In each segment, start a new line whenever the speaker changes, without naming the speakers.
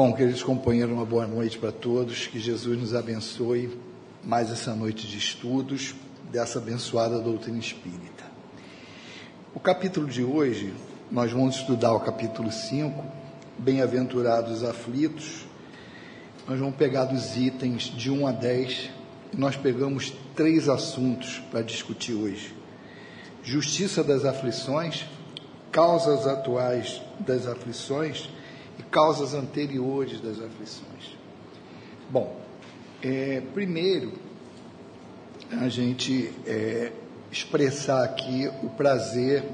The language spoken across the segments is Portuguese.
Bom, queridos companheiros, uma boa noite para todos. Que Jesus nos abençoe mais essa noite de estudos dessa abençoada doutrina espírita. O capítulo de hoje, nós vamos estudar o capítulo 5, Bem-aventurados aflitos. Nós vamos pegar dos itens de 1 a 10 e nós pegamos três assuntos para discutir hoje: justiça das aflições, causas atuais das aflições e causas anteriores das aflições. Bom, é, primeiro, a gente é, expressar aqui o prazer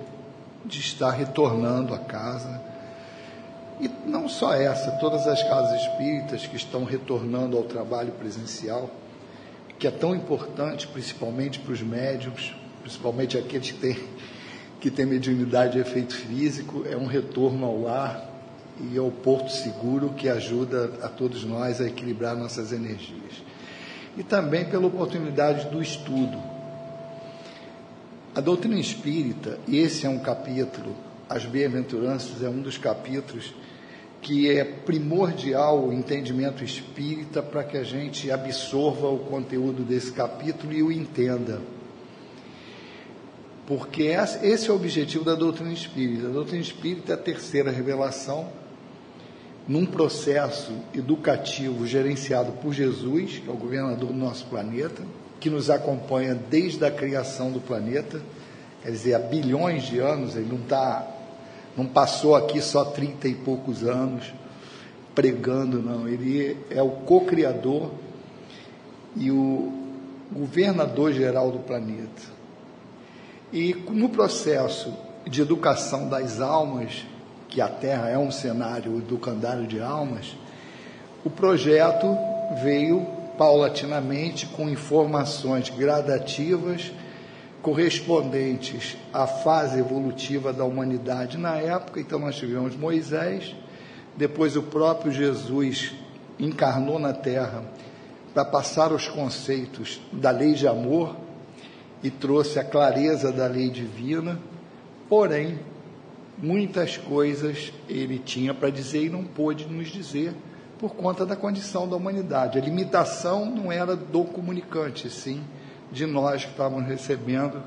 de estar retornando à casa. E não só essa, todas as casas espíritas que estão retornando ao trabalho presencial, que é tão importante, principalmente para os médiums, principalmente aqueles que têm, que têm mediunidade de efeito físico, é um retorno ao lar, e ao porto seguro que ajuda a todos nós a equilibrar nossas energias. E também pela oportunidade do estudo. A doutrina espírita, esse é um capítulo, as bem-aventuranças é um dos capítulos que é primordial o entendimento espírita para que a gente absorva o conteúdo desse capítulo e o entenda. Porque esse é o objetivo da doutrina espírita. A doutrina espírita é a terceira revelação num processo educativo gerenciado por Jesus, que é o governador do nosso planeta, que nos acompanha desde a criação do planeta, quer dizer, há bilhões de anos, ele não tá, não passou aqui só trinta e poucos anos pregando, não, ele é o co-criador e o governador geral do planeta. E no processo de educação das almas, que a Terra é um cenário educandário de almas, o projeto veio paulatinamente com informações gradativas correspondentes à fase evolutiva da humanidade na época. Então, nós tivemos Moisés, depois o próprio Jesus encarnou na Terra para passar os conceitos da lei de amor e trouxe a clareza da lei divina, porém, muitas coisas ele tinha para dizer e não pôde nos dizer por conta da condição da humanidade. A limitação não era do comunicante, sim de nós que estávamos recebendo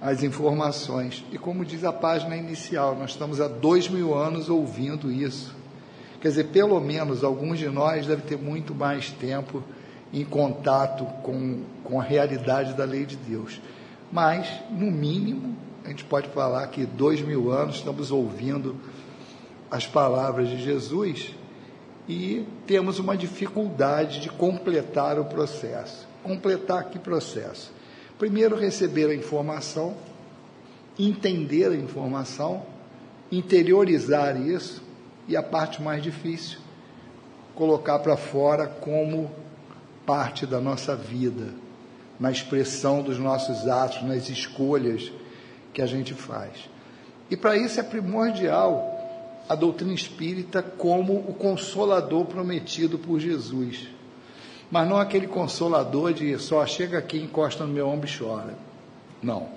as informações. E como diz a página inicial, nós estamos há dois mil anos ouvindo isso. Quer dizer, pelo menos alguns de nós devem ter muito mais tempo em contato com, com a realidade da lei de Deus. Mas, no mínimo, gente pode falar que dois mil anos estamos ouvindo as palavras de Jesus e temos uma dificuldade de completar o processo. Completar que processo? Primeiro, receber a informação, entender a informação, interiorizar isso e a parte mais difícil, colocar para fora como parte da nossa vida, na expressão dos nossos atos, nas escolhas que a gente faz. E para isso é primordial a doutrina espírita como o consolador prometido por Jesus. Mas não aquele consolador de só chega aqui, encosta no meu ombro e chora. Não.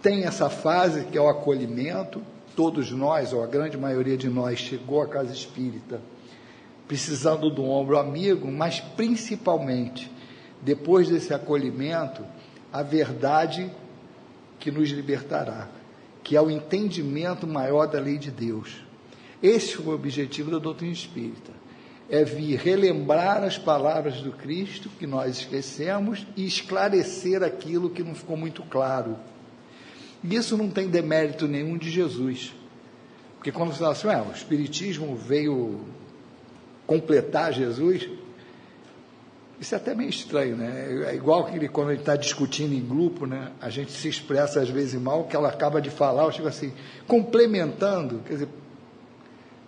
Tem essa fase que é o acolhimento. Todos nós, ou a grande maioria de nós, chegou à casa espírita precisando do ombro amigo, mas principalmente, depois desse acolhimento, a verdade que nos libertará, que é o entendimento maior da lei de Deus. Esse foi o objetivo da doutrina espírita. É vir relembrar as palavras do Cristo que nós esquecemos e esclarecer aquilo que não ficou muito claro. E isso não tem demérito nenhum de Jesus. Porque quando você fala assim, ah, o Espiritismo veio completar Jesus, isso é até meio estranho, né? É igual que ele, quando ele está discutindo em grupo, né? A gente se expressa às vezes mal, que ela acaba de falar, eu chego assim, complementando, quer dizer,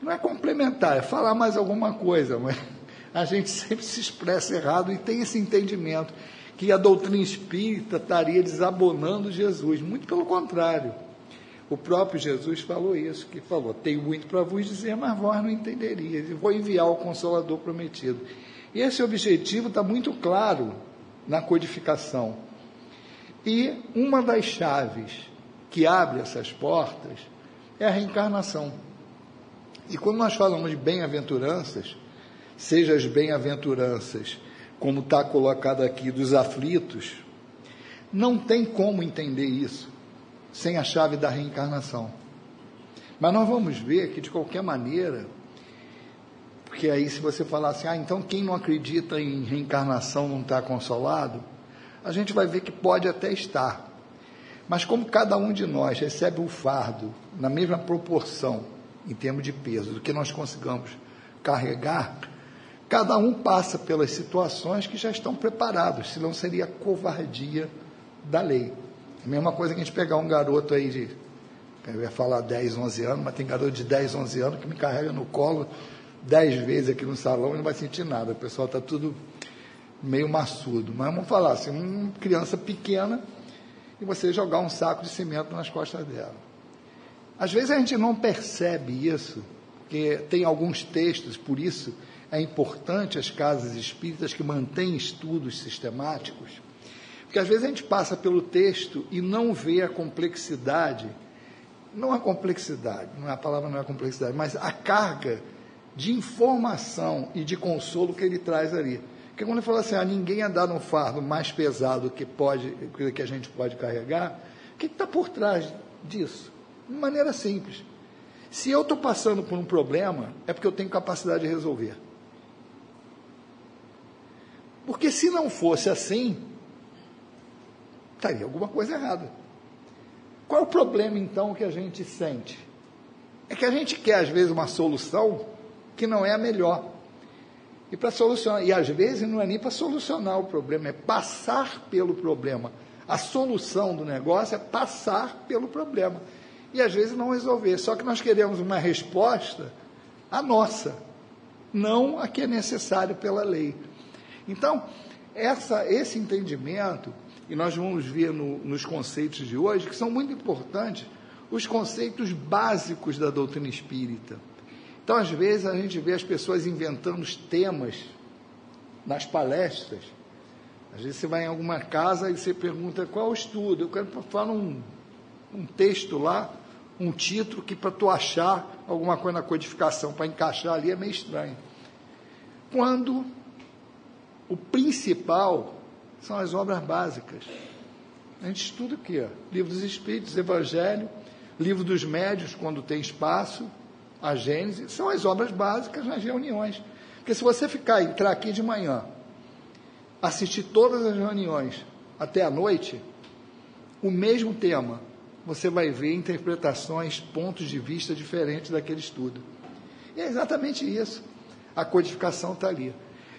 não é complementar, é falar mais alguma coisa, mas a gente sempre se expressa errado e tem esse entendimento que a doutrina espírita estaria desabonando Jesus, muito pelo contrário. O próprio Jesus falou isso, que falou, tenho muito para vos dizer, mas vós não entenderias, vou enviar o Consolador prometido. E esse objetivo está muito claro na codificação. E uma das chaves que abre essas portas é a reencarnação. E quando nós falamos de bem-aventuranças, seja as bem-aventuranças, como está colocado aqui, dos aflitos, não tem como entender isso sem a chave da reencarnação. Mas nós vamos ver que, de qualquer maneira, porque aí se você falar assim, ah, então quem não acredita em reencarnação não está consolado, a gente vai ver que pode até estar. Mas como cada um de nós recebe o fardo na mesma proporção, em termos de peso, do que nós consigamos carregar, cada um passa pelas situações que já estão preparados, senão seria covardia da lei. A mesma coisa que a gente pegar um garoto aí de, eu ia falar 10, 11 anos, mas tem garoto de 10, 11 anos que me carrega no colo 10 vezes aqui no salão e não vai sentir nada. O pessoal está tudo meio maçudo. Mas vamos falar assim, uma criança pequena e você jogar um saco de cimento nas costas dela. Às vezes a gente não percebe isso, porque tem alguns textos, por isso é importante as casas espíritas que mantêm estudos sistemáticos, porque às vezes a gente passa pelo texto e não vê a complexidade, não a complexidade, não é a palavra não é complexidade, mas a carga de informação e de consolo que ele traz ali. Porque quando ele fala assim, ah, ninguém andar no fardo mais pesado que, pode, que a gente pode carregar, o que está por trás disso? De maneira simples. Se eu estou passando por um problema, é porque eu tenho capacidade de resolver. Porque se não fosse assim, estaria alguma coisa errada. Qual é o problema então que a gente sente? É que a gente quer, às vezes, uma solução que não é a melhor. E para solucionar, e às vezes não é nem para solucionar o problema, é passar pelo problema. A solução do negócio é passar pelo problema. E às vezes não resolver. Só que nós queremos uma resposta a nossa, não a que é necessário pela lei. Então, essa, esse entendimento, e nós vamos ver no, nos conceitos de hoje, que são muito importantes, os conceitos básicos da doutrina espírita. Então, às vezes, a gente vê as pessoas inventando os temas nas palestras. Às vezes você vai em alguma casa e você pergunta qual o estudo. Eu quero falar um, um texto lá, um título que para tu achar alguma coisa na codificação, para encaixar ali é meio estranho. Quando o principal são as obras básicas. A gente estuda o quê? Livro dos Espíritos, Evangelho, Livro dos Médios, quando tem espaço, a Gênese, são as obras básicas nas reuniões. Porque se você ficar, entrar aqui de manhã, assistir todas as reuniões até a noite, o mesmo tema, você vai ver interpretações, pontos de vista diferentes daquele estudo. E é exatamente isso. A codificação está ali.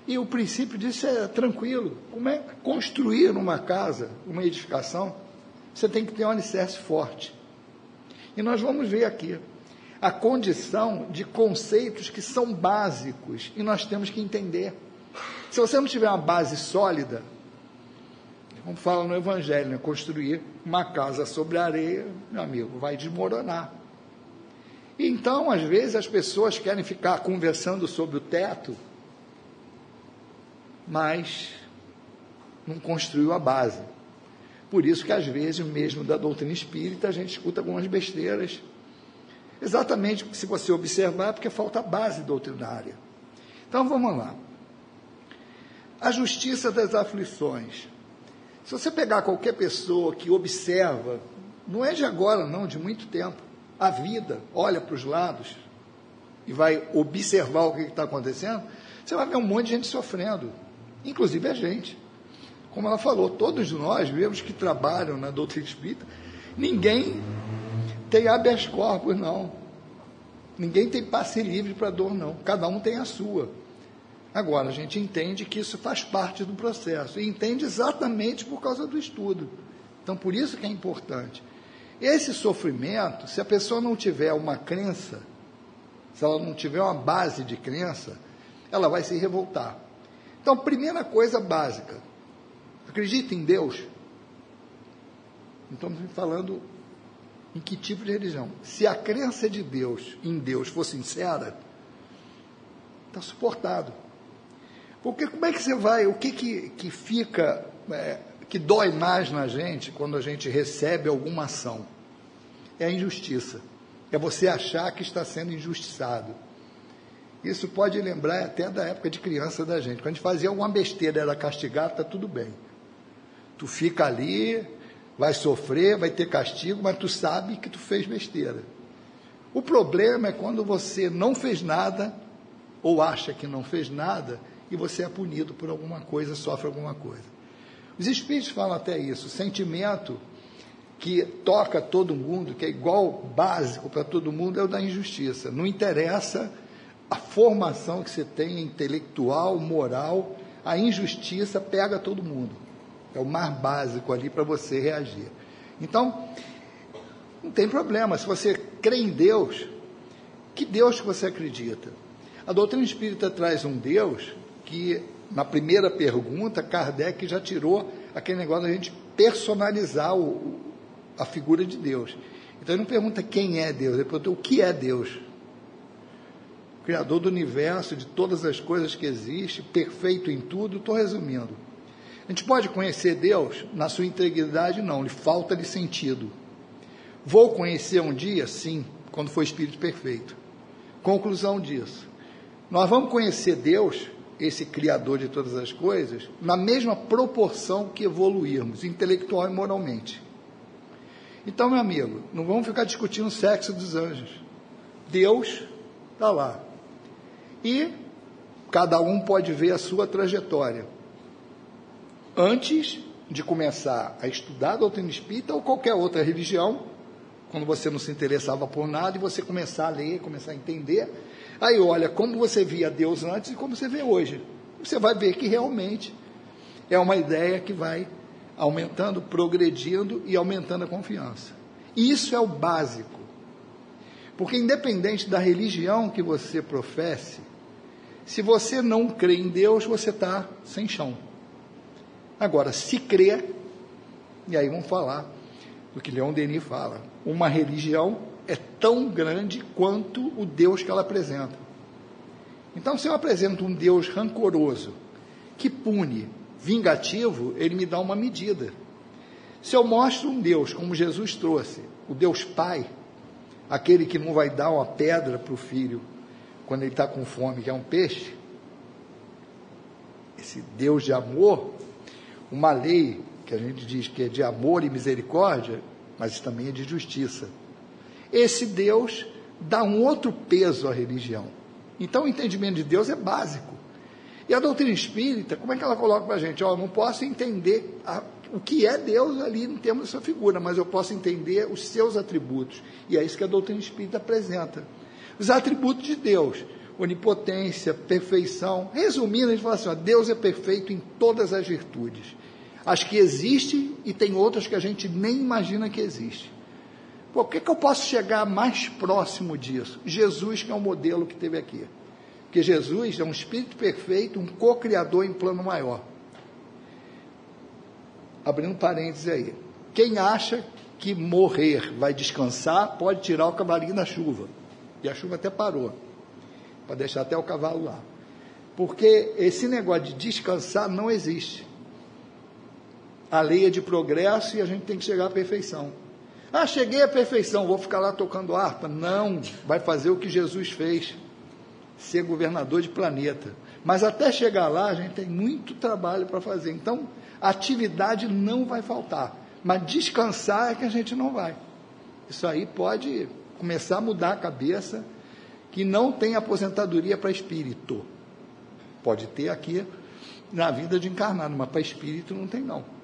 E o princípio disso é tranquilo. Como é construir uma casa, uma edificação? Você tem que ter um alicerce forte. E nós vamos ver aqui a condição de conceitos que são básicos e nós temos que entender. Se você não tiver uma base sólida, como fala no Evangelho, né, construir uma casa sobre areia, meu amigo, vai desmoronar. Então, às vezes, as pessoas querem ficar conversando sobre o teto, mas não construiu a base. Por isso que, às vezes, mesmo da doutrina espírita, a gente escuta algumas besteiras Exatamente se você observar, porque falta base doutrinária. Então vamos lá. A justiça das aflições. Se você pegar qualquer pessoa que observa, não é de agora, não, de muito tempo, a vida, olha para os lados e vai observar o que está acontecendo, você vai ver um monte de gente sofrendo, inclusive a gente. Como ela falou, todos nós, mesmo que trabalham na doutrina espírita, ninguém tem habeas corpus, não. Ninguém tem passe livre para dor, não. Cada um tem a sua. Agora, a gente entende que isso faz parte do processo. E entende exatamente por causa do estudo. Então, por isso que é importante. Esse sofrimento, se a pessoa não tiver uma crença, se ela não tiver uma base de crença, ela vai se revoltar. Então, primeira coisa básica: acredita em Deus? Então, estamos falando em que tipo de religião. Se a crença de Deus em Deus for sincera, está suportado. Porque como é que você vai, o que, que, que fica, é, que dói mais na gente quando a gente recebe alguma ação? É a injustiça, É você achar que está sendo injustiçado. Isso pode lembrar até da época de criança da gente. Quando a gente fazia alguma besteira, era castigado, está tudo bem. Tu fica ali, vai sofrer, vai ter castigo, mas tu sabe que tu fez besteira. O problema é quando você não fez nada, ou acha que não fez nada, e você é punido por alguma coisa, sofre alguma coisa. Os espíritos falam até isso, sentimento que toca todo mundo, que é igual básico para todo mundo, é o da injustiça. Não interessa a formação que você tem intelectual, moral, a injustiça pega todo mundo. É o mais básico ali para você reagir. Então, não tem problema. Se você crê em Deus, que Deus que você acredita? A doutrina espírita traz um Deus que, na primeira pergunta, Kardec já tirou aquele negócio da gente personalizar o, a figura de Deus. Então ele não pergunta quem é Deus, ele pergunta o que é Deus. Criador do universo, de todas as coisas que existem, perfeito em tudo, estou resumindo. A gente pode conhecer Deus na sua integridade? Não, lhe falta de sentido. Vou conhecer um dia? Sim, quando for Espírito perfeito. Conclusão disso. Nós vamos conhecer Deus, esse Criador de todas as coisas, na mesma proporção que evoluirmos, intelectual e moralmente. Então, meu amigo, não vamos ficar discutindo o sexo dos anjos. Deus está lá. E cada um pode ver a sua trajetória. Antes de começar a estudar a doutrina espírita ou qualquer outra religião, quando você não se interessava por nada e você começar a ler, começar a entender, aí olha como você via Deus antes e como você vê hoje. Você vai ver que realmente é uma ideia que vai aumentando, progredindo e aumentando a confiança. Isso é o básico. Porque, independente da religião que você professe, se você não crê em Deus, você está sem chão. Agora, se crê, e aí vamos falar do que Leon Denis fala: uma religião é tão grande quanto o Deus que ela apresenta. Então, se eu apresento um Deus rancoroso, que pune, vingativo, ele me dá uma medida. Se eu mostro um Deus como Jesus trouxe, o Deus Pai, aquele que não vai dar uma pedra para o filho quando ele está com fome, que é um peixe, esse Deus de amor, uma lei que a gente diz que é de amor e misericórdia, mas também é de justiça. Esse Deus dá um outro peso à religião. Então o entendimento de Deus é básico. E a doutrina espírita, como é que ela coloca para a gente? Eu não posso entender a, o que é Deus ali em termos dessa figura, mas eu posso entender os seus atributos. E é isso que a doutrina espírita apresenta. Os atributos de Deus, onipotência, perfeição. Resumindo, a gente fala assim: ó, Deus é perfeito em todas as virtudes. As que existem e tem outras que a gente nem imagina que existem. Por que, que eu posso chegar mais próximo disso? Jesus, que é o modelo que teve aqui. Porque Jesus é um espírito perfeito, um co-criador em plano maior. Abrindo parênteses aí. Quem acha que morrer vai descansar, pode tirar o cavalinho da chuva. E a chuva até parou. Para deixar até o cavalo lá. Porque esse negócio de descansar não existe. A lei é de progresso e a gente tem que chegar à perfeição. Ah, cheguei à perfeição, vou ficar lá tocando harpa. Não, vai fazer o que Jesus fez ser governador de planeta. Mas até chegar lá, a gente tem muito trabalho para fazer. Então, atividade não vai faltar. Mas descansar é que a gente não vai. Isso aí pode começar a mudar a cabeça que não tem aposentadoria para espírito. Pode ter aqui na vida de encarnado, mas para espírito não tem não.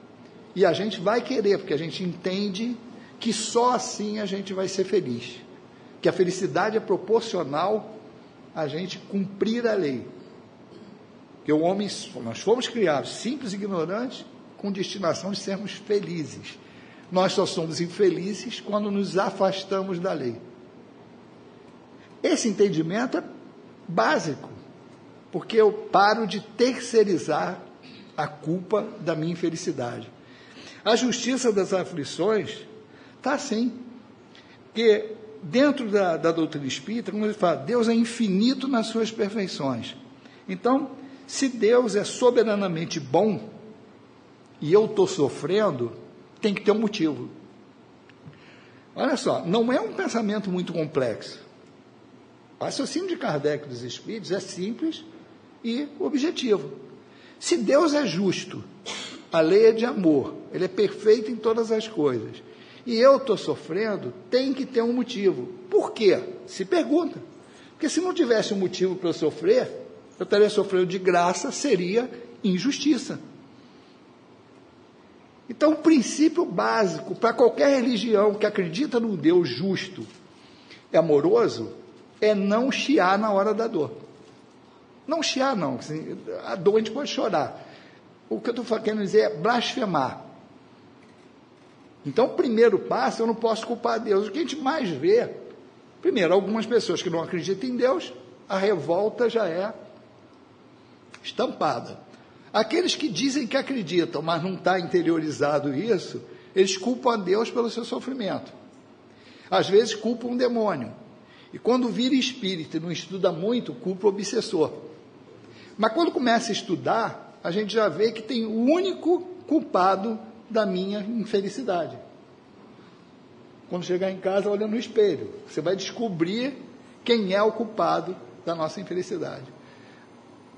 E a gente vai querer, porque a gente entende que só assim a gente vai ser feliz. Que a felicidade é proporcional a gente cumprir a lei. Que o homem, nós fomos criados simples e ignorantes com destinação de sermos felizes. Nós só somos infelizes quando nos afastamos da lei. Esse entendimento é básico, porque eu paro de terceirizar a culpa da minha infelicidade. A justiça das aflições está assim. Porque dentro da, da doutrina espírita, como ele fala, Deus é infinito nas suas perfeições. Então, se Deus é soberanamente bom e eu estou sofrendo, tem que ter um motivo. Olha só, não é um pensamento muito complexo. O raciocínio de Kardec dos Espíritos é simples e objetivo. Se Deus é justo, a lei é de amor, ele é perfeito em todas as coisas, e eu estou sofrendo, tem que ter um motivo. Por quê? Se pergunta. Porque se não tivesse um motivo para eu sofrer, eu estaria sofrendo de graça, seria injustiça. Então, o princípio básico para qualquer religião que acredita num Deus justo e amoroso é não chiar na hora da dor. Não chiar, não. Assim, a dor a gente pode chorar. O que eu estou querendo dizer é blasfemar. Então, o primeiro passo, eu não posso culpar Deus. O que a gente mais vê, primeiro, algumas pessoas que não acreditam em Deus, a revolta já é estampada. Aqueles que dizem que acreditam, mas não está interiorizado isso, eles culpam a Deus pelo seu sofrimento. Às vezes culpam um demônio. E quando vira espírito e não estuda muito, culpa o obsessor. Mas quando começa a estudar, a gente já vê que tem o único culpado da minha infelicidade. Quando chegar em casa, olha no espelho, você vai descobrir quem é o culpado da nossa infelicidade.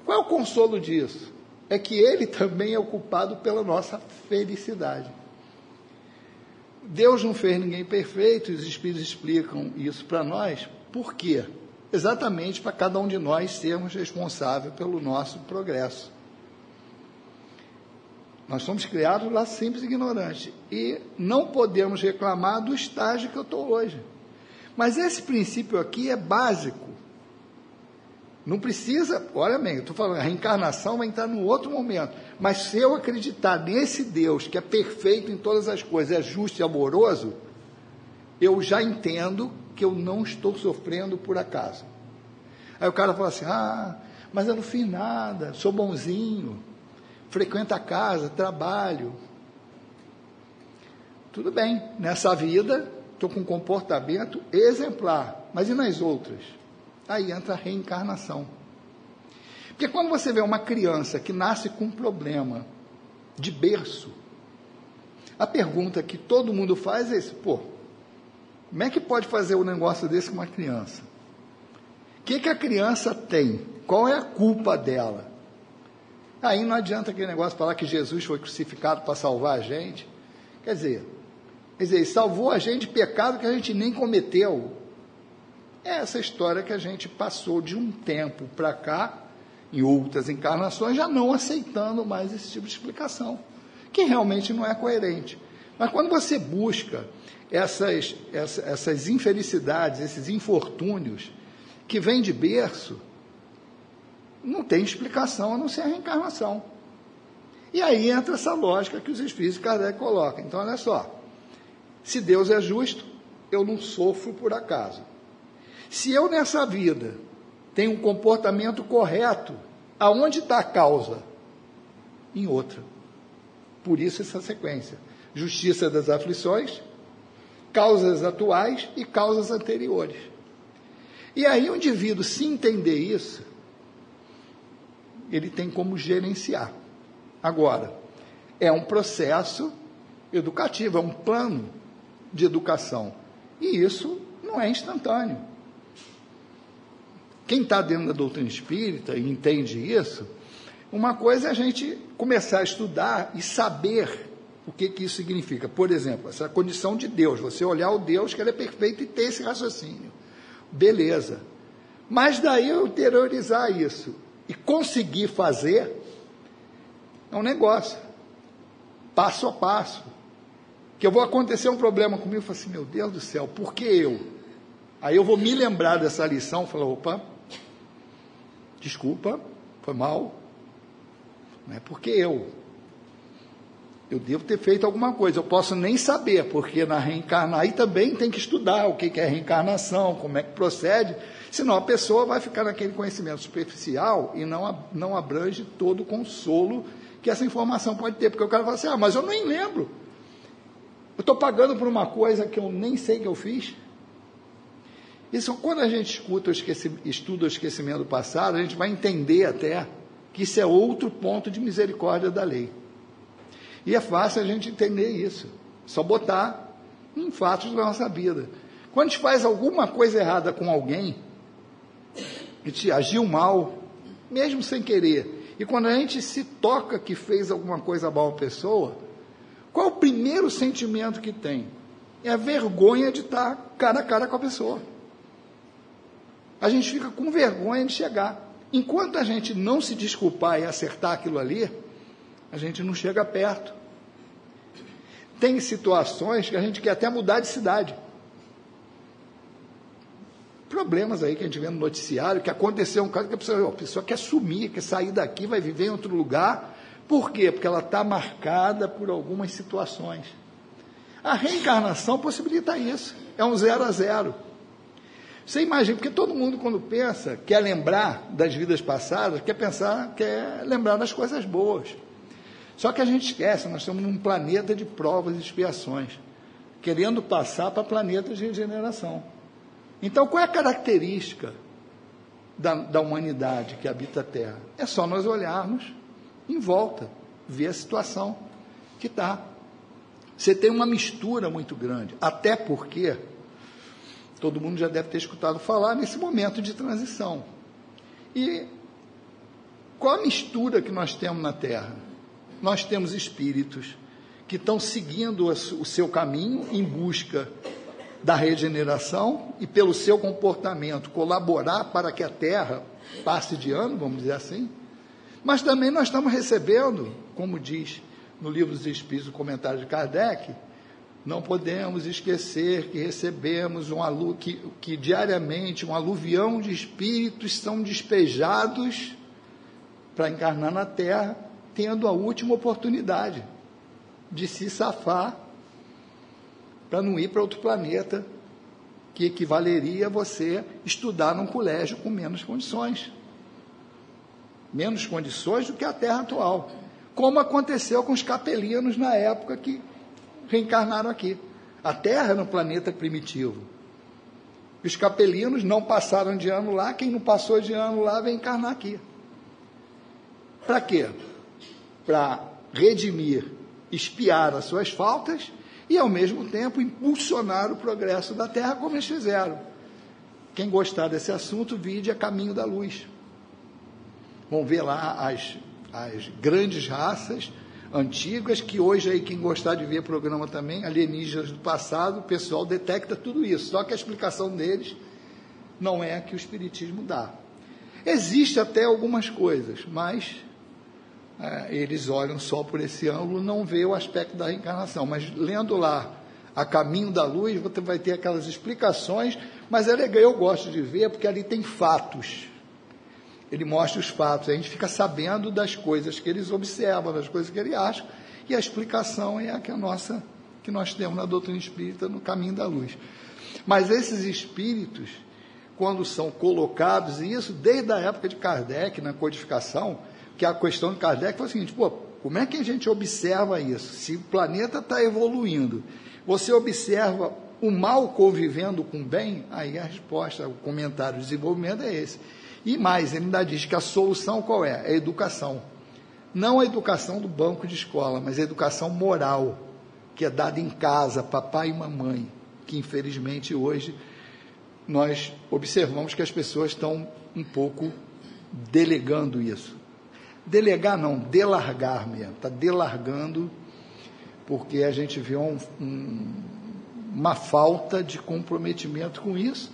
Qual é o consolo disso? É que ele também é o culpado pela nossa felicidade. Deus não fez ninguém perfeito, os Espíritos explicam isso para nós. Por quê? Exatamente para cada um de nós sermos responsáveis pelo nosso progresso. Nós somos criados lá simples e ignorantes. E não podemos reclamar do estágio que eu estou hoje. Mas esse princípio aqui é básico. Não precisa, olha bem, eu estou falando, a reencarnação vai entrar num outro momento. Mas se eu acreditar nesse Deus que é perfeito em todas as coisas, é justo e amoroso, eu já entendo que eu não estou sofrendo por acaso. Aí o cara fala assim: ah, mas eu não fiz nada, sou bonzinho frequenta a casa, trabalho. Tudo bem, nessa vida estou com um comportamento exemplar, mas e nas outras? Aí entra a reencarnação. Porque quando você vê uma criança que nasce com um problema de berço, a pergunta que todo mundo faz é esse, pô, como é que pode fazer um negócio desse com uma criança? O que, que a criança tem? Qual é a culpa dela? Aí não adianta aquele negócio falar que Jesus foi crucificado para salvar a gente. Quer dizer, quer dizer, salvou a gente de pecado que a gente nem cometeu. É essa história que a gente passou de um tempo para cá, em outras encarnações, já não aceitando mais esse tipo de explicação, que realmente não é coerente. Mas quando você busca essas, essas, essas infelicidades, esses infortúnios que vêm de berço, não tem explicação a não ser a reencarnação. E aí entra essa lógica que os espíritos de Kardec colocam. Então, olha só. Se Deus é justo, eu não sofro por acaso. Se eu nessa vida tenho um comportamento correto, aonde está a causa? Em outra. Por isso essa sequência. Justiça das aflições, causas atuais e causas anteriores. E aí o indivíduo, se entender isso, ele tem como gerenciar. Agora, é um processo educativo, é um plano de educação. E isso não é instantâneo. Quem está dentro da doutrina espírita e entende isso, uma coisa é a gente começar a estudar e saber o que, que isso significa. Por exemplo, essa condição de Deus, você olhar o Deus que ele é perfeito e ter esse raciocínio. Beleza. Mas daí eu interiorizar isso e conseguir fazer é um negócio, passo a passo. Que eu vou acontecer um problema comigo, eu falo assim, meu Deus do céu, por que eu? Aí eu vou me lembrar dessa lição, falar, opa, desculpa, foi mal, não é porque eu. Eu devo ter feito alguma coisa, eu posso nem saber, porque na reencarnação, aí também tem que estudar o que é reencarnação, como é que procede, Senão a pessoa vai ficar naquele conhecimento superficial e não, não abrange todo o consolo que essa informação pode ter. Porque o cara fala assim: ah, mas eu nem lembro. Eu estou pagando por uma coisa que eu nem sei que eu fiz. Isso, quando a gente escuta o estuda o esquecimento do passado, a gente vai entender até que isso é outro ponto de misericórdia da lei. E é fácil a gente entender isso. Só botar em fatos da nossa vida. Quando a gente faz alguma coisa errada com alguém, a gente agiu mal, mesmo sem querer, e quando a gente se toca que fez alguma coisa mal à pessoa, qual é o primeiro sentimento que tem? É a vergonha de estar cara a cara com a pessoa. A gente fica com vergonha de chegar. Enquanto a gente não se desculpar e acertar aquilo ali, a gente não chega perto. Tem situações que a gente quer até mudar de cidade. Problemas aí que a gente vê no noticiário, que aconteceu um caso que a pessoa, a pessoa quer sumir, quer sair daqui, vai viver em outro lugar. Por quê? Porque ela está marcada por algumas situações. A reencarnação possibilita isso. É um zero a zero. Você imagina, porque todo mundo, quando pensa, quer lembrar das vidas passadas, quer pensar, quer lembrar das coisas boas. Só que a gente esquece, nós estamos num planeta de provas e expiações, querendo passar para planetas de regeneração. Então, qual é a característica da, da humanidade que habita a Terra? É só nós olharmos em volta, ver a situação que está. Você tem uma mistura muito grande, até porque todo mundo já deve ter escutado falar nesse momento de transição. E qual a mistura que nós temos na Terra? Nós temos espíritos que estão seguindo o seu caminho em busca da regeneração e, pelo seu comportamento, colaborar para que a Terra passe de ano, vamos dizer assim. Mas também nós estamos recebendo, como diz no livro dos Espíritos, o comentário de Kardec, não podemos esquecer que recebemos um alu que, que diariamente um aluvião de espíritos são despejados para encarnar na Terra, tendo a última oportunidade de se safar para não ir para outro planeta, que equivaleria você estudar num colégio com menos condições. Menos condições do que a Terra atual. Como aconteceu com os capelinos na época que reencarnaram aqui. A Terra era um planeta primitivo. Os capelinos não passaram de ano lá, quem não passou de ano lá vem encarnar aqui. Para quê? Para redimir, espiar as suas faltas e, ao mesmo tempo, impulsionar o progresso da Terra, como eles fizeram. Quem gostar desse assunto, vide a Caminho da Luz. Vão ver lá as, as grandes raças antigas, que hoje aí quem gostar de ver programa também, alienígenas do passado, o pessoal detecta tudo isso. Só que a explicação deles não é a que o Espiritismo dá. Existe até algumas coisas, mas eles olham só por esse ângulo, não vê o aspecto da reencarnação. Mas lendo lá A Caminho da Luz, você vai ter aquelas explicações, mas é legal, eu gosto de ver, porque ali tem fatos ele mostra os fatos, a gente fica sabendo das coisas que eles observam, das coisas que ele acha, e a explicação é a que a nossa que nós temos na doutrina espírita no caminho da luz. Mas esses espíritos, quando são colocados, e isso desde a época de Kardec, na codificação, que a questão de Kardec foi o seguinte: pô, como é que a gente observa isso? Se o planeta está evoluindo, você observa o mal convivendo com o bem, aí a resposta, o comentário de desenvolvimento é esse. E mais, ele ainda diz que a solução qual é? É a educação. Não a educação do banco de escola, mas a educação moral, que é dada em casa, papai e mamãe, que infelizmente hoje nós observamos que as pessoas estão um pouco delegando isso. Delegar não, delargar mesmo, está delargando, porque a gente vê um, um, uma falta de comprometimento com isso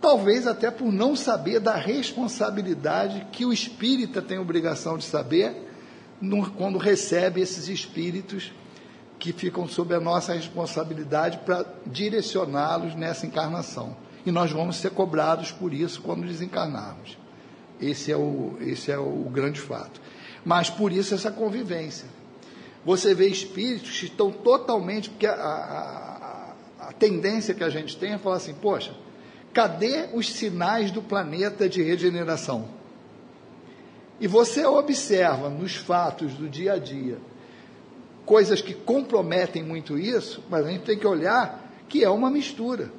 talvez até por não saber da responsabilidade que o espírita tem obrigação de saber no, quando recebe esses espíritos que ficam sob a nossa responsabilidade para direcioná-los nessa encarnação. E nós vamos ser cobrados por isso quando desencarnarmos. Esse é o, esse é o grande fato. Mas por isso essa convivência. Você vê espíritos que estão totalmente. Porque a, a, a tendência que a gente tem é falar assim: poxa, Cadê os sinais do planeta de regeneração? E você observa nos fatos do dia a dia coisas que comprometem muito isso, mas a gente tem que olhar que é uma mistura.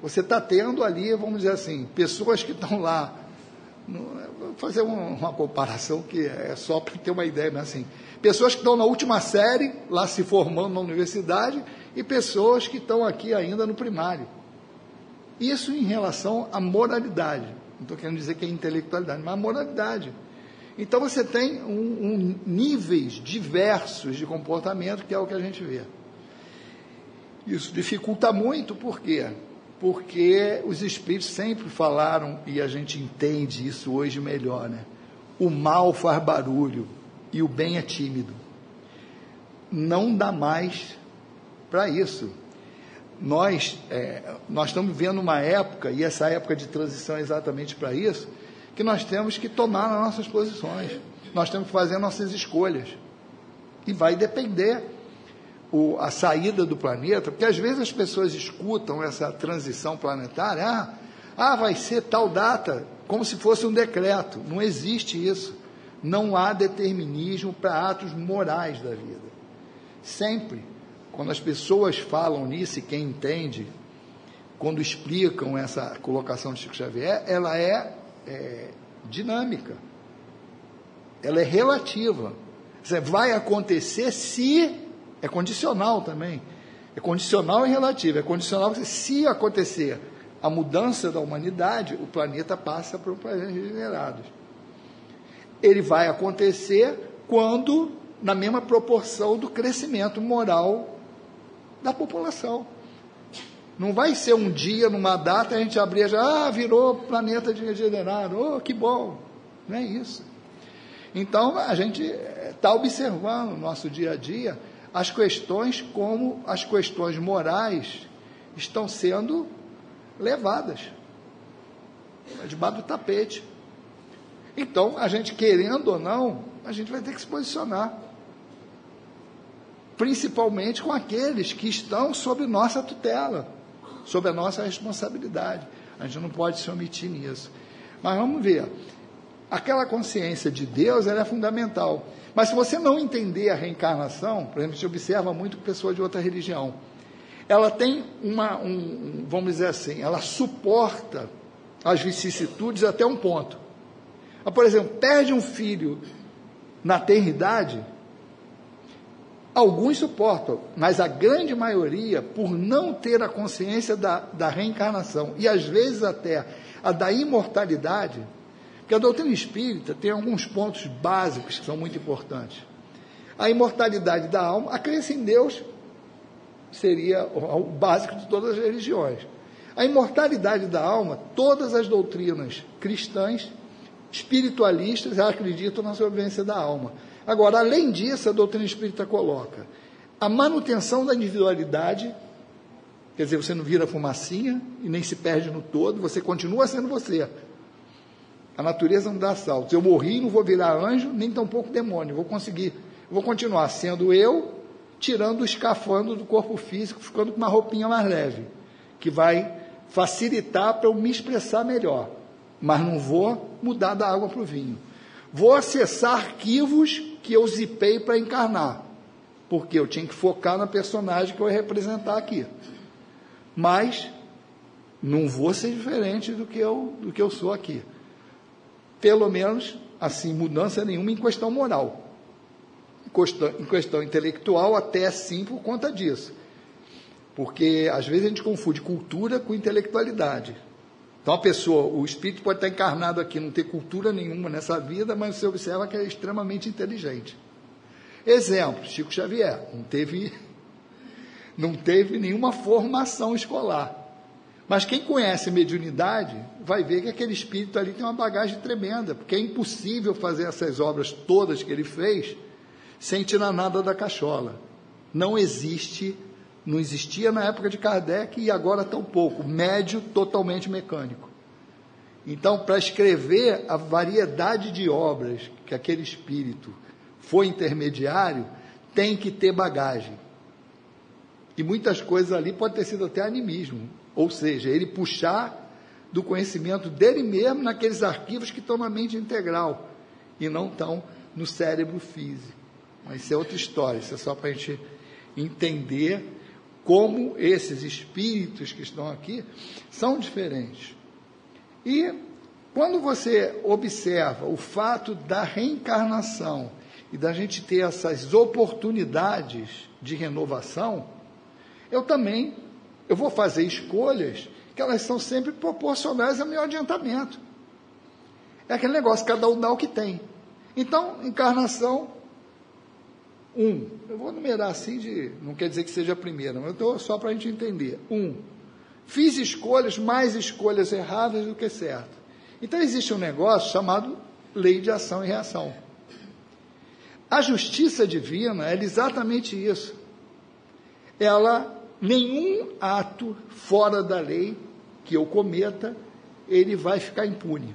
Você está tendo ali, vamos dizer assim, pessoas que estão lá. Fazer uma comparação que é só para ter uma ideia, mas assim, pessoas que estão na última série, lá se formando na universidade, e pessoas que estão aqui ainda no primário. Isso em relação à moralidade. Não estou querendo dizer que é intelectualidade, mas a moralidade. Então você tem um, um, níveis diversos de comportamento, que é o que a gente vê. Isso dificulta muito, por quê? Porque os espíritos sempre falaram, e a gente entende isso hoje melhor, né? O mal faz barulho e o bem é tímido. Não dá mais para isso. Nós, é, nós estamos vivendo uma época, e essa época de transição é exatamente para isso, que nós temos que tomar as nossas posições, nós temos que fazer nossas escolhas. E vai depender o, a saída do planeta, porque às vezes as pessoas escutam essa transição planetária, ah, ah, vai ser tal data, como se fosse um decreto. Não existe isso. Não há determinismo para atos morais da vida. Sempre, quando as pessoas falam nisso, e quem entende, quando explicam essa colocação de Chico Xavier, ela é é, dinâmica, ela é relativa. Vai acontecer se. É condicional também. É condicional e relativo. É condicional se acontecer a mudança da humanidade, o planeta passa para planetas regenerados. Ele vai acontecer quando, na mesma proporção do crescimento moral da população. Não vai ser um dia, numa data, a gente abrir já, ah, virou planeta de regenerado, oh, que bom. Não é isso. Então, a gente está observando no nosso dia a dia as questões como as questões morais estão sendo levadas debaixo do tapete. Então, a gente querendo ou não, a gente vai ter que se posicionar. Principalmente com aqueles que estão sob nossa tutela sob a nossa responsabilidade. A gente não pode se omitir nisso. Mas vamos ver. Aquela consciência de Deus ela é fundamental. Mas se você não entender a reencarnação, por exemplo, gente observa muito pessoa de outra religião, ela tem uma, um, vamos dizer assim, ela suporta as vicissitudes até um ponto. Por exemplo, perde um filho na tenridade, Alguns suportam, mas a grande maioria, por não ter a consciência da, da reencarnação e às vezes até a da imortalidade, porque a doutrina espírita tem alguns pontos básicos que são muito importantes. A imortalidade da alma, a crença em Deus seria o básico de todas as religiões. A imortalidade da alma, todas as doutrinas cristãs, espiritualistas, acreditam na sobrevivência da alma. Agora, além disso, a doutrina espírita coloca a manutenção da individualidade, quer dizer, você não vira fumacinha e nem se perde no todo, você continua sendo você. A natureza não dá saltos. Eu morri, não vou virar anjo, nem tampouco demônio. Vou conseguir, vou continuar sendo eu, tirando o escafando do corpo físico, ficando com uma roupinha mais leve, que vai facilitar para eu me expressar melhor. Mas não vou mudar da água para o vinho. Vou acessar arquivos que eu zipei para encarnar, porque eu tinha que focar na personagem que eu ia representar aqui. Mas não vou ser diferente do que eu, do que eu sou aqui. Pelo menos, assim, mudança nenhuma em questão moral. Em questão, em questão intelectual, até sim por conta disso. Porque às vezes a gente confunde cultura com intelectualidade. Então a pessoa, o espírito pode estar encarnado aqui, não ter cultura nenhuma nessa vida, mas você observa que é extremamente inteligente. Exemplo, Chico Xavier, não teve, não teve nenhuma formação escolar. Mas quem conhece mediunidade vai ver que aquele espírito ali tem uma bagagem tremenda, porque é impossível fazer essas obras todas que ele fez sem tirar nada da cachola. Não existe não existia na época de Kardec e agora tão pouco, médio totalmente mecânico. Então, para escrever a variedade de obras que aquele espírito foi intermediário, tem que ter bagagem. E muitas coisas ali pode ter sido até animismo, ou seja, ele puxar do conhecimento dele mesmo naqueles arquivos que estão na mente integral e não estão no cérebro físico. Mas isso é outra história, isso é só para a gente entender como esses espíritos que estão aqui são diferentes. E quando você observa o fato da reencarnação e da gente ter essas oportunidades de renovação, eu também eu vou fazer escolhas que elas são sempre proporcionais ao meu adiantamento. É aquele negócio, cada um dá o que tem. Então, encarnação, um. Eu vou numerar assim, de, não quer dizer que seja a primeira, mas eu estou só para a gente entender. Um. Fiz escolhas, mais escolhas erradas do que certas. Então, existe um negócio chamado lei de ação e reação. A justiça divina é exatamente isso. Ela, nenhum ato fora da lei que eu cometa, ele vai ficar impune.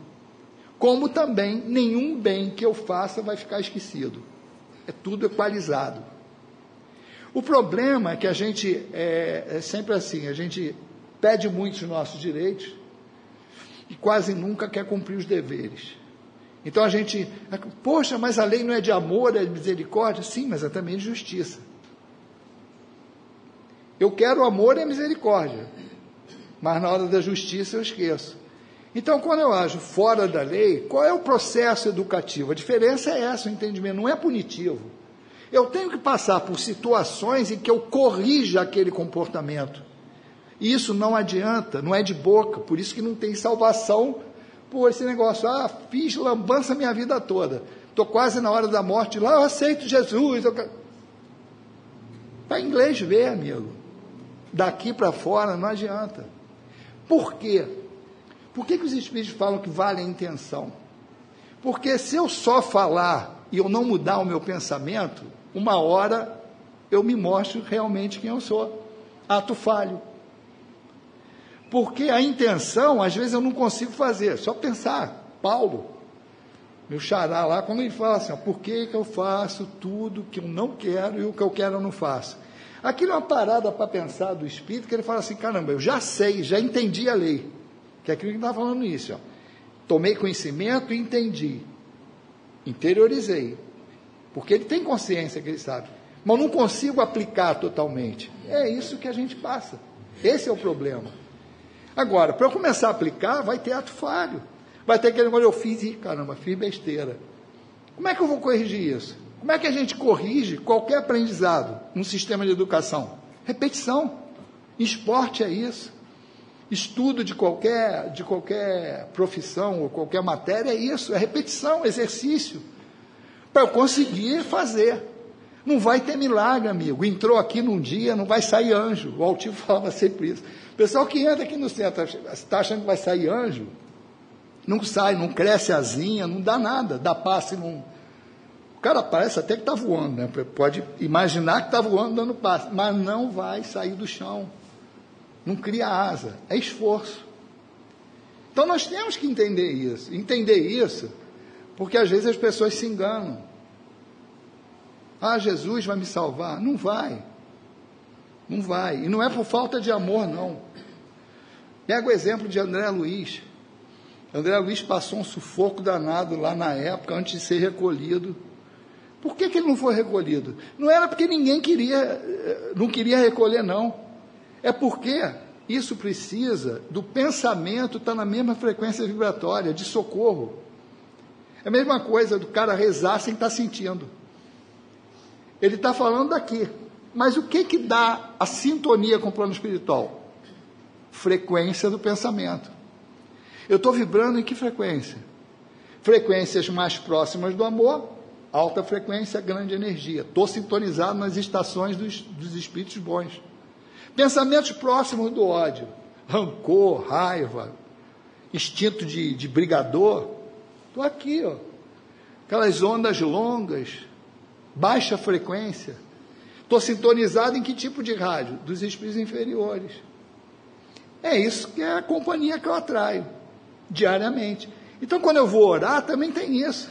Como também nenhum bem que eu faça vai ficar esquecido. É tudo equalizado. O problema é que a gente é, é sempre assim, a gente pede muito os nossos direitos e quase nunca quer cumprir os deveres. Então a gente, poxa, mas a lei não é de amor, é de misericórdia? Sim, mas é também de justiça. Eu quero amor e misericórdia, mas na hora da justiça eu esqueço. Então, quando eu ajo fora da lei, qual é o processo educativo? A diferença é essa, o entendimento, não é punitivo. Eu tenho que passar por situações em que eu corrija aquele comportamento. E isso não adianta, não é de boca, por isso que não tem salvação por esse negócio, ah, fiz lambança minha vida toda, estou quase na hora da morte lá, eu aceito Jesus. Eu... Para inglês ver, amigo. Daqui para fora não adianta. Por quê? Por que, que os Espíritos falam que vale a intenção? Porque se eu só falar e eu não mudar o meu pensamento, uma hora eu me mostro realmente quem eu sou. Ato falho. Porque a intenção, às vezes, eu não consigo fazer, só pensar. Paulo, meu xará lá, quando ele fala assim, ó, por que, que eu faço tudo que eu não quero e o que eu quero eu não faço? Aquilo é uma parada para pensar do Espírito, que ele fala assim, caramba, eu já sei, já entendi a lei. Que é aquilo que está falando isso. Tomei conhecimento e entendi. Interiorizei. Porque ele tem consciência que ele sabe. Mas não consigo aplicar totalmente. É isso que a gente passa. Esse é o problema. Agora, para eu começar a aplicar, vai ter ato falho. Vai ter aquele negócio, eu fiz, e caramba, fiz besteira. Como é que eu vou corrigir isso? Como é que a gente corrige qualquer aprendizado num sistema de educação? Repetição. Esporte é isso. Estudo de qualquer, de qualquer profissão ou qualquer matéria é isso, é repetição, exercício. Para eu conseguir fazer. Não vai ter milagre, amigo. Entrou aqui num dia, não vai sair anjo. O Altivo falava sempre isso. Pessoal que entra aqui no centro está achando que vai sair anjo. Não sai, não cresce asinha, não dá nada, dá passe, não. O cara parece até que está voando, né? Pode imaginar que está voando dando passe, mas não vai sair do chão. Não cria asa, é esforço. Então nós temos que entender isso. Entender isso, porque às vezes as pessoas se enganam. Ah, Jesus vai me salvar. Não vai. Não vai. E não é por falta de amor, não. Pega o exemplo de André Luiz. André Luiz passou um sufoco danado lá na época, antes de ser recolhido. Por que, que ele não foi recolhido? Não era porque ninguém queria, eh, não queria recolher, não. É porque isso precisa do pensamento estar tá na mesma frequência vibratória, de socorro. É a mesma coisa do cara rezar sem estar tá sentindo. Ele está falando daqui. Mas o que que dá a sintonia com o plano espiritual? Frequência do pensamento. Eu estou vibrando em que frequência? Frequências mais próximas do amor, alta frequência, grande energia. Estou sintonizado nas estações dos, dos espíritos bons. Pensamentos próximos do ódio, rancor, raiva, instinto de, de brigador. Estou aqui, ó. Aquelas ondas longas, baixa frequência. Estou sintonizado em que tipo de rádio? Dos espíritos inferiores. É isso que é a companhia que eu atraio diariamente. Então, quando eu vou orar, também tem isso.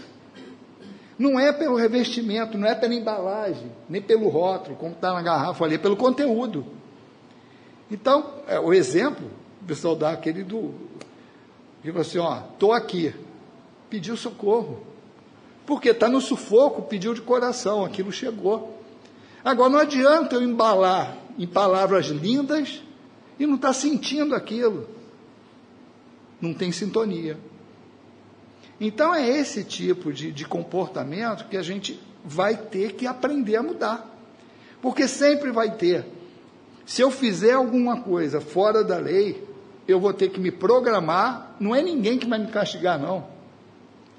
Não é pelo revestimento, não é pela embalagem, nem pelo rótulo, como está na garrafa ali, é pelo conteúdo. Então, é, o exemplo, o pessoal dá aquele do. Digo assim: ó, estou aqui, pediu socorro. Porque está no sufoco, pediu de coração, aquilo chegou. Agora, não adianta eu embalar em palavras lindas e não estar tá sentindo aquilo. Não tem sintonia. Então, é esse tipo de, de comportamento que a gente vai ter que aprender a mudar. Porque sempre vai ter Se eu fizer alguma coisa fora da lei, eu vou ter que me programar. Não é ninguém que vai me castigar, não.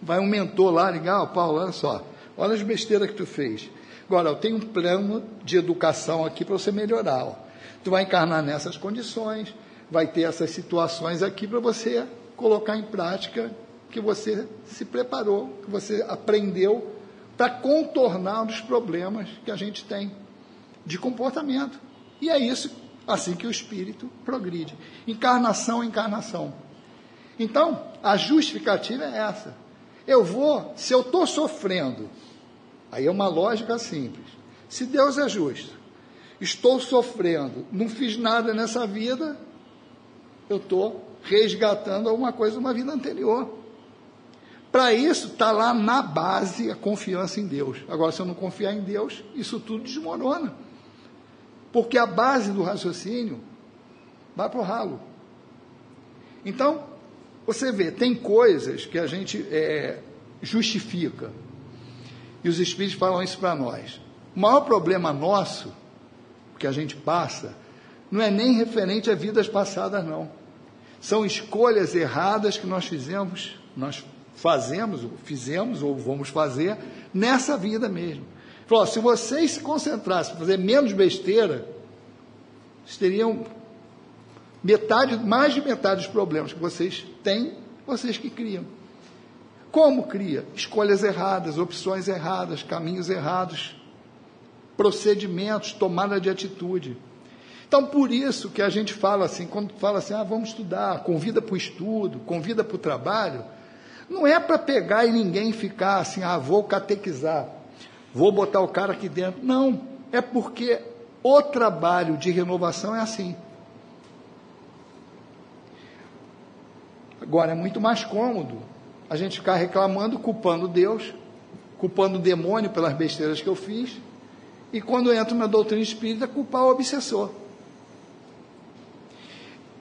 Vai um mentor lá ligar, oh, Paulo, olha só, olha as besteiras que tu fez. Agora, eu tenho um plano de educação aqui para você melhorar. Ó. Tu vai encarnar nessas condições, vai ter essas situações aqui para você colocar em prática que você se preparou, que você aprendeu para contornar os problemas que a gente tem de comportamento. E é isso, assim que o espírito progride. Encarnação, encarnação. Então, a justificativa é essa. Eu vou, se eu estou sofrendo, aí é uma lógica simples. Se Deus é justo, estou sofrendo, não fiz nada nessa vida, eu estou resgatando alguma coisa de uma vida anterior. Para isso, está lá na base a confiança em Deus. Agora, se eu não confiar em Deus, isso tudo desmorona. Porque a base do raciocínio vai para o ralo. Então, você vê, tem coisas que a gente é, justifica. E os Espíritos falam isso para nós. O maior problema nosso, que a gente passa, não é nem referente a vidas passadas, não. São escolhas erradas que nós fizemos, nós fazemos, fizemos ou vamos fazer nessa vida mesmo. Falou, se vocês se concentrassem em fazer menos besteira, vocês teriam metade, mais de metade dos problemas que vocês têm, vocês que criam. Como cria? Escolhas erradas, opções erradas, caminhos errados, procedimentos, tomada de atitude. Então, por isso que a gente fala assim, quando fala assim, ah, vamos estudar, convida para o estudo, convida para o trabalho, não é para pegar e ninguém ficar assim, ah, vou catequizar, vou botar o cara aqui dentro. Não, é porque o trabalho de renovação é assim. Agora, é muito mais cômodo a gente ficar reclamando, culpando Deus, culpando o demônio pelas besteiras que eu fiz, e quando entro na doutrina espírita, culpar o obsessor.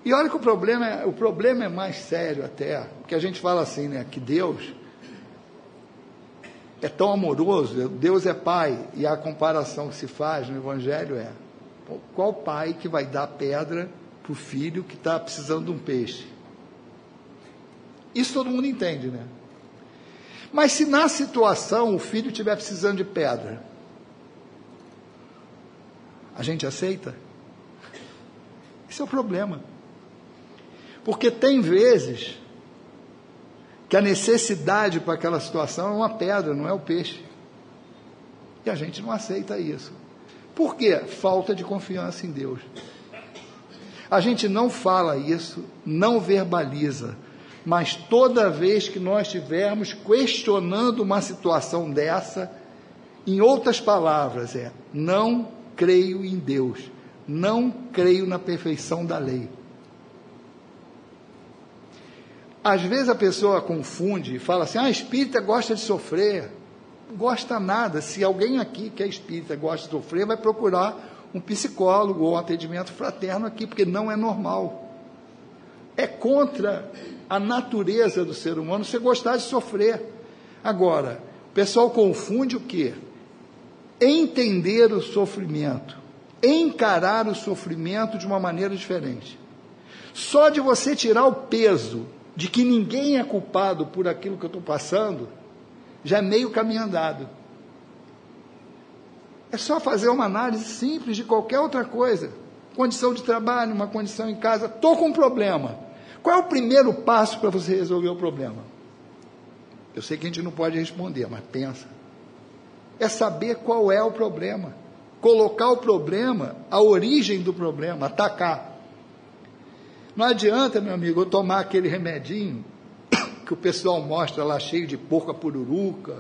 E olha que o problema é, o problema é mais sério até, porque a gente fala assim, né, que Deus é tão amoroso, Deus é pai, e a comparação que se faz no Evangelho é: qual pai que vai dar pedra para o filho que está precisando de um peixe? Isso todo mundo entende, né? Mas se na situação o filho estiver precisando de pedra, a gente aceita? Esse é o problema. Porque tem vezes que a necessidade para aquela situação é uma pedra, não é o peixe. E a gente não aceita isso. Por quê? Falta de confiança em Deus. A gente não fala isso, não verbaliza, mas toda vez que nós estivermos questionando uma situação dessa, em outras palavras, é: não creio em Deus, não creio na perfeição da lei. Às vezes a pessoa confunde e fala assim: ah, espírita gosta de sofrer. Gosta nada. Se alguém aqui que é espírita gosta de sofrer, vai procurar um psicólogo ou um atendimento fraterno aqui, porque não é normal. É contra a natureza do ser humano você gostar de sofrer. Agora, o pessoal confunde o quê? Entender o sofrimento, encarar o sofrimento de uma maneira diferente. Só de você tirar o peso de que ninguém é culpado por aquilo que eu estou passando, já é meio caminho andado. É só fazer uma análise simples de qualquer outra coisa. Condição de trabalho, uma condição em casa. Estou com um problema. Qual é o primeiro passo para você resolver o problema? Eu sei que a gente não pode responder, mas pensa. É saber qual é o problema. Colocar o problema, a origem do problema, atacar. Não adianta, meu amigo, eu tomar aquele remedinho que o pessoal mostra lá cheio de porca pururuca,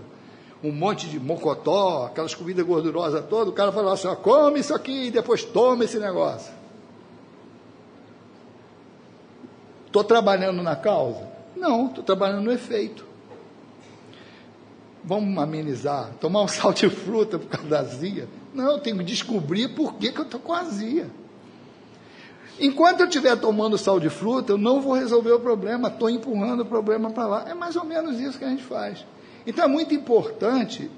um monte de mocotó, aquelas comidas gordurosas todas, o cara fala assim, ó, come isso aqui e depois toma esse negócio. Estou trabalhando na causa? Não, estou trabalhando no efeito. Vamos amenizar, tomar um sal de fruta por causa da azia? Não, eu tenho que descobrir por que, que eu estou com azia. Enquanto eu estiver tomando sal de fruta, eu não vou resolver o problema, estou empurrando o problema para lá. É mais ou menos isso que a gente faz. Então é muito importante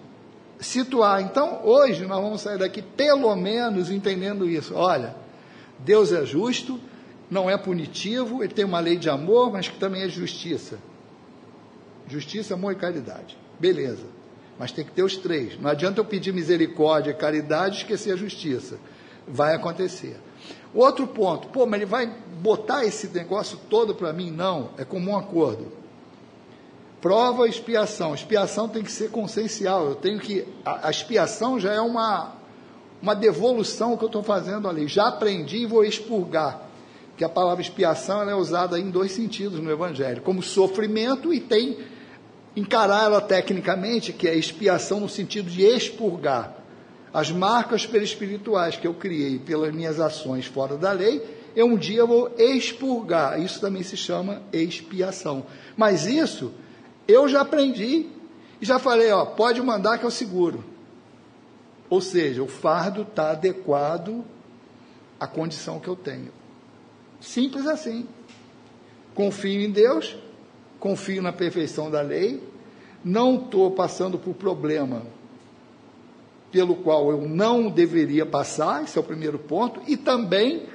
situar. Então, hoje nós vamos sair daqui pelo menos entendendo isso. Olha, Deus é justo, não é punitivo, ele tem uma lei de amor, mas que também é justiça. Justiça, amor e caridade. Beleza. Mas tem que ter os três. Não adianta eu pedir misericórdia e caridade e esquecer a justiça. Vai acontecer. Outro ponto, pô, mas ele vai botar esse negócio todo para mim? Não, é comum acordo. Prova expiação. Expiação tem que ser consciencial. Eu tenho que. A, expiação já é uma, uma devolução que eu estou fazendo ali. Já aprendi e vou expurgar. Que a palavra expiação é usada em dois sentidos no Evangelho: como sofrimento e tem encarar ela tecnicamente, que é expiação no sentido de expurgar. As marcas perispirituais que eu criei pelas minhas ações fora da lei, eu um dia vou expurgar. Isso também se chama expiação. Mas isso eu já aprendi e já falei, ó, pode mandar que eu seguro. Ou seja, o fardo está adequado à condição que eu tenho. Simples assim. Confio em Deus, confio na perfeição da lei, não estou passando por problema pelo qual eu não deveria passar, esse é o primeiro ponto, e também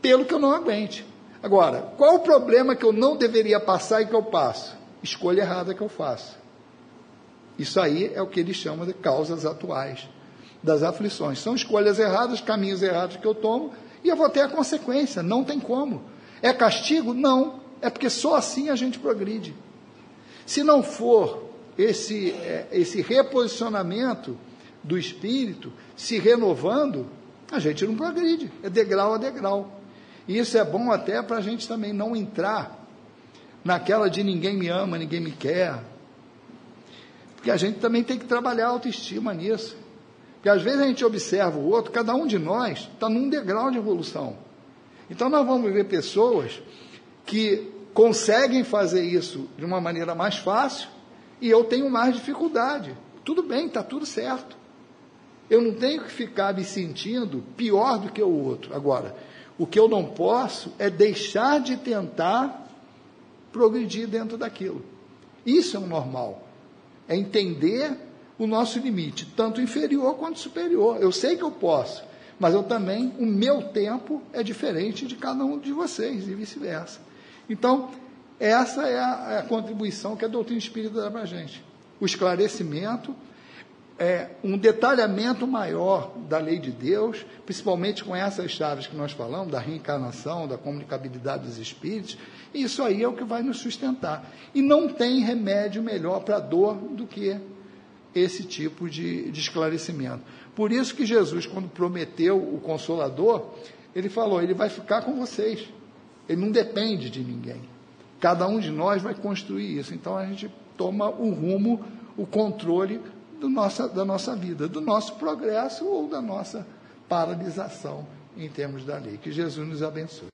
pelo que eu não aguente. Agora, qual o problema que eu não deveria passar e que eu passo? Escolha errada que eu faço. Isso aí é o que eles chamam de causas atuais das aflições. São escolhas erradas, caminhos errados que eu tomo, e eu vou ter a consequência, não tem como. É castigo? Não. É porque só assim a gente progride. Se não for esse, é, esse reposicionamento do espírito se renovando, a gente não progride. É degrau a degrau. E isso é bom até para a gente também não entrar naquela de ninguém me ama, ninguém me quer. Porque a gente também tem que trabalhar a autoestima nisso. Porque às vezes a gente observa o outro, cada um de nós está num degrau de evolução. Então nós vamos ver pessoas que conseguem fazer isso de uma maneira mais fácil e eu tenho mais dificuldade. Tudo bem, está tudo certo. Eu não tenho que ficar me sentindo pior do que o outro. Agora, o que eu não posso é deixar de tentar progredir dentro daquilo. Isso é o normal. É entender o nosso limite, tanto inferior quanto superior. Eu sei que eu posso, mas eu também, o meu tempo é diferente de cada um de vocês e vice-versa. Então, essa é a, é a, contribuição que a doutrina espírita dá para a gente. O esclarecimento, é, um detalhamento maior da lei de Deus, principalmente com essas chaves que nós falamos, da reencarnação, da comunicabilidade dos espíritos, e isso aí é o que vai nos sustentar. E não tem remédio melhor para a dor do que esse tipo de, de esclarecimento. Por isso que Jesus, quando prometeu o Consolador, ele falou: ele vai ficar com vocês. Ele não depende de ninguém. Cada um de nós vai construir isso. Então a gente toma o rumo, o controle do nossa, da nossa vida, do nosso progresso ou da nossa paralisação em termos da lei. Que Jesus nos abençoe.